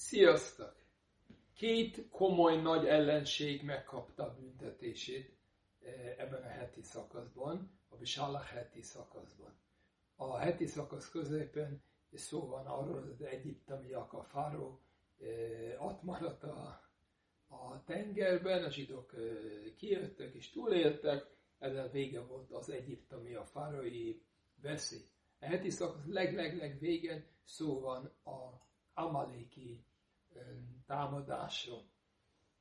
Sziasztok! Két komoly nagy ellenség megkapta a büntetését eh, ebben a heti szakaszban, a Bisállah heti szakaszban. A heti szakasz középen szó van arról, hogy az egyiptomiak, a fáró eh, ott maradt a, a tengerben, a zsidók eh, kijöttek és túléltek, ezzel vége volt az egyiptomi, a fárói veszély. A heti szakasz leg-leg-leg végen szó van a amaléki támadásra,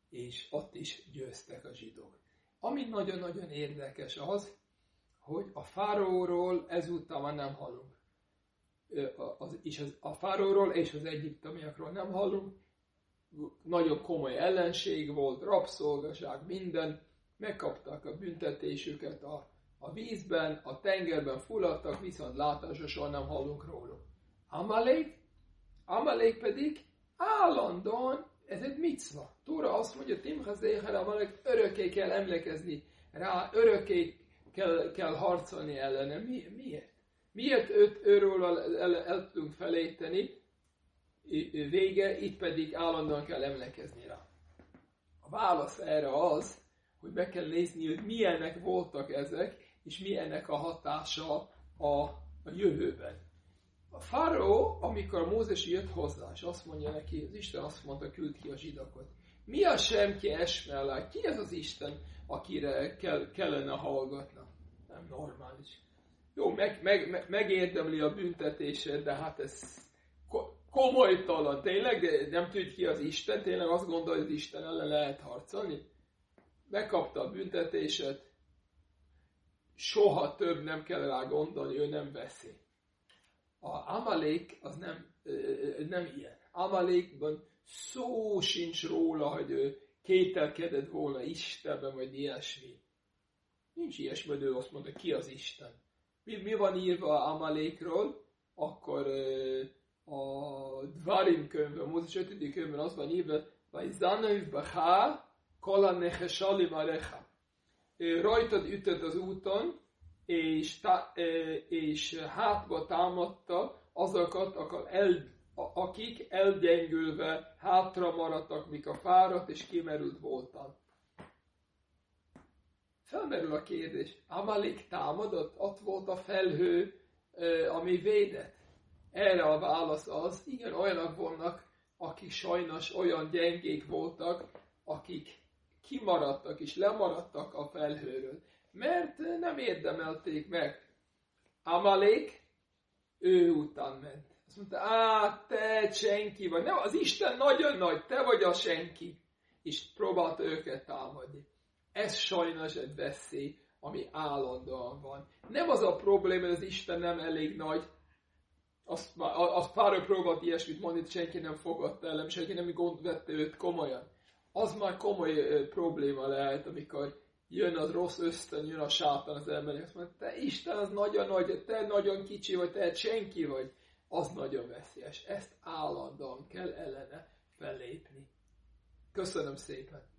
és ott is győztek a zsidók. Ami nagyon-nagyon érdekes az, hogy a fáróról ezúttal már nem hallunk. És az, a fáróról és az egyiptomiakról nem hallunk. Nagyon komoly ellenség volt, rabszolgaság, minden. Megkapták a büntetésüket a, a vízben, a tengerben fulladtak, viszont látásra nem hallunk róluk. Amalek Amalek pedig állandóan, ez egy micva. Tóra azt mondja, Timhez Amalek örökké kell emlékezni rá, örökké kell, kell harcolni ellene. Mi, miért? Miért őt őről el, el, el tudunk feléteni, vége, itt pedig állandóan kell emlékezni rá. A válasz erre az, hogy meg kell nézni, hogy milyenek voltak ezek, és milyenek a hatása a, a jövőben. Amikor Mózes jött hozzá, és azt mondja neki, az Isten azt mondta, küld ki a zsidakot. Mi a semki esmellá? Ki ez az Isten, akire kell, kellene hallgatna? Nem normális. Jó, meg, meg, meg, megérdemli a büntetését, de hát ez komolytalan. Tényleg nem tudjuk ki az Isten, tényleg azt gondolja, hogy az Isten ellen lehet harcolni? Megkapta a büntetését, soha több nem kell rá gondolni, ő nem veszi. A Amalek az nem, nem ilyen. Amalékban szó sincs róla, hogy ő kételkedett volna Istenben, vagy ilyesmi. Nincs ilyesmi, hogy ő azt mondta, ki az Isten. Mi, mi van írva Amalékról, akkor a Dvarim könyvben, a Mózes 5. könyvben az van írva, vagy Zanöv Bacha, Kola Nechesalim Alecha. Rajtad ütött az úton, és, tá, és hátba támadta azokat, akik elgyengülve hátra maradtak, mik a fáradt és kimerült voltak. Felmerül a kérdés, Amalek támadott, ott volt a felhő, ami védett. Erre a válasz az, igen, olyanok vannak, akik sajnos olyan gyengék voltak, akik kimaradtak és lemaradtak a felhőről mert nem érdemelték meg. Amalék, ő után ment. Azt mondta, á, te senki vagy. Nem, az Isten nagyon nagy, te vagy a senki. És próbálta őket támadni. Ez sajnos egy veszély, ami állandóan van. Nem az a probléma, hogy az Isten nem elég nagy, azt, azt pár próbált ilyesmit mondani, senki nem fogadta el, senki nem gond vette őt komolyan. Az már komoly probléma lehet, amikor jön az rossz ösztön, jön a sátán az emberek, azt mondja, te Isten az nagyon nagy, te nagyon kicsi vagy, te senki vagy, az nagyon veszélyes. Ezt állandóan kell ellene fellépni. Köszönöm szépen!